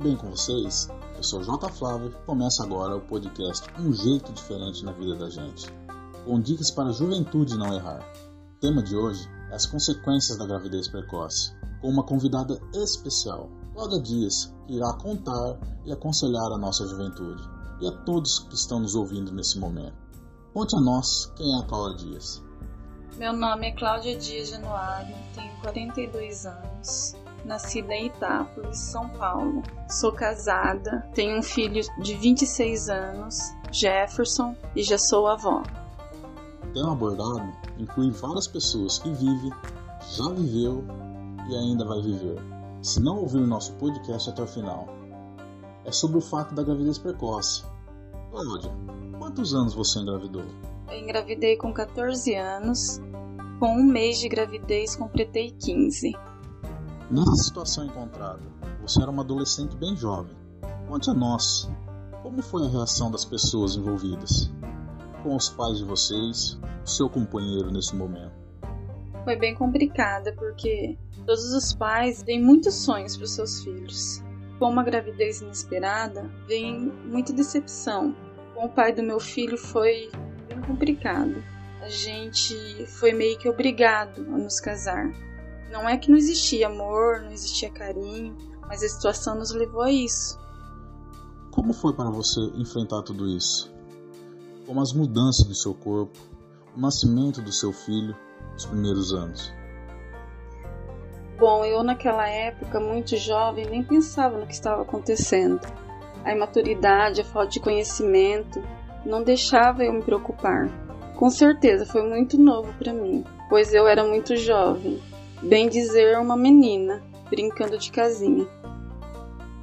bem com vocês? Eu sou J. Flávio e começa agora o podcast Um Jeito Diferente na Vida da Gente, com dicas para a juventude não errar. O tema de hoje é as consequências da gravidez precoce, com uma convidada especial, Cláudia Dias, que irá contar e aconselhar a nossa juventude e a todos que estão nos ouvindo nesse momento. Conte a nós quem é a Cláudia Dias. Meu nome é Cláudia Dias Januário, tenho 42 anos, nascida em Itápolis, São Paulo. Sou casada, tenho um filho de 26 anos, Jefferson, e já sou avó. O tema abordado inclui várias pessoas que vivem, já viveu e ainda vai viver. Se não ouvir o nosso podcast até o final, é sobre o fato da gravidez precoce. Cláudia, quantos anos você engravidou? Eu engravidei com 14 anos, com um mês de gravidez completei 15. Nessa situação encontrada, você era uma adolescente bem jovem. Conte a nós, como foi a reação das pessoas envolvidas? Com os pais de vocês, o seu companheiro nesse momento? Foi bem complicada porque todos os pais têm muitos sonhos para os seus filhos. Com uma gravidez inesperada, vem muita decepção. Com o pai do meu filho foi bem complicado. A gente foi meio que obrigado a nos casar. Não é que não existia amor, não existia carinho, mas a situação nos levou a isso. Como foi para você enfrentar tudo isso? Como as mudanças do seu corpo, o nascimento do seu filho, os primeiros anos? Bom, eu naquela época, muito jovem, nem pensava no que estava acontecendo. A imaturidade, a falta de conhecimento não deixava eu me preocupar. Com certeza foi muito novo para mim, pois eu era muito jovem bem dizer uma menina, brincando de casinha.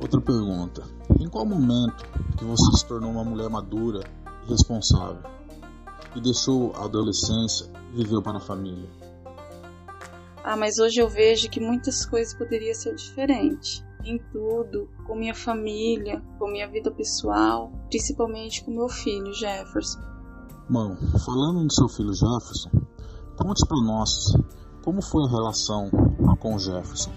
Outra pergunta. Em qual momento que você se tornou uma mulher madura e responsável e deixou a adolescência e viveu para a família? Ah, mas hoje eu vejo que muitas coisas poderiam ser diferentes. Em tudo, com minha família, com minha vida pessoal, principalmente com meu filho Jefferson. Mão, falando no seu filho Jefferson, conte para nós como foi a relação com o Jefferson?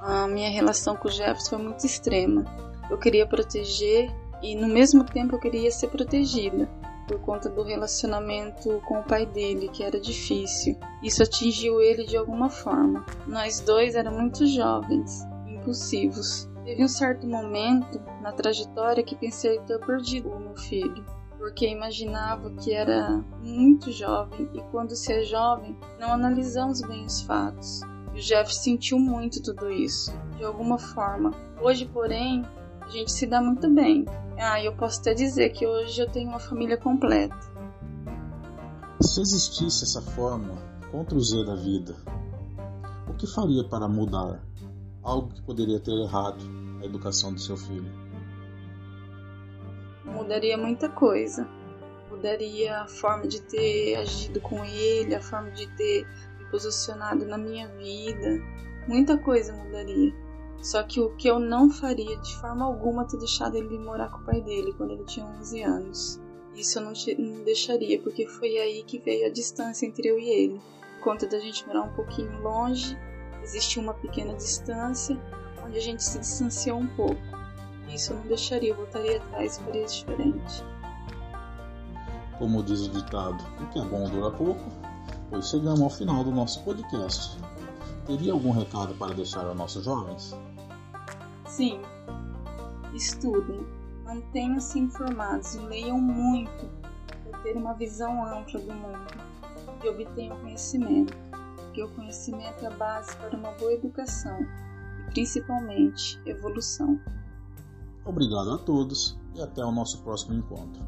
A minha relação com o Jefferson foi muito extrema. Eu queria proteger e no mesmo tempo eu queria ser protegida por conta do relacionamento com o pai dele, que era difícil. Isso atingiu ele de alguma forma. Nós dois éramos muito jovens, impulsivos. Teve um certo momento na trajetória que pensei ter perdido o meu filho porque imaginava que era muito jovem e quando se é jovem não analisamos bem os fatos. E o Jeff sentiu muito tudo isso, de alguma forma. Hoje, porém, a gente se dá muito bem. Ah, eu posso até dizer que hoje eu tenho uma família completa. Se existisse essa fórmula contra o Z da vida, o que faria para mudar algo que poderia ter errado a educação do seu filho? Mudaria muita coisa. Mudaria a forma de ter agido com ele, a forma de ter me posicionado na minha vida. Muita coisa mudaria. Só que o que eu não faria de forma alguma ter deixado ele morar com o pai dele quando ele tinha 11 anos. Isso eu não, não deixaria, porque foi aí que veio a distância entre eu e ele. Por conta da gente morar um pouquinho longe, existia uma pequena distância, onde a gente se distanciou um pouco. Isso eu não deixaria, eu voltaria atrás e faria diferente. Como diz o ditado, o que é bom dura pouco, pois chegamos ao final do nosso podcast. Teria algum recado para deixar aos nossos jovens? Sim. Estudem, mantenham-se informados e leiam muito para ter uma visão ampla do mundo e obtenham conhecimento, porque o conhecimento é a base para uma boa educação e principalmente evolução. Obrigado a todos e até o nosso próximo encontro.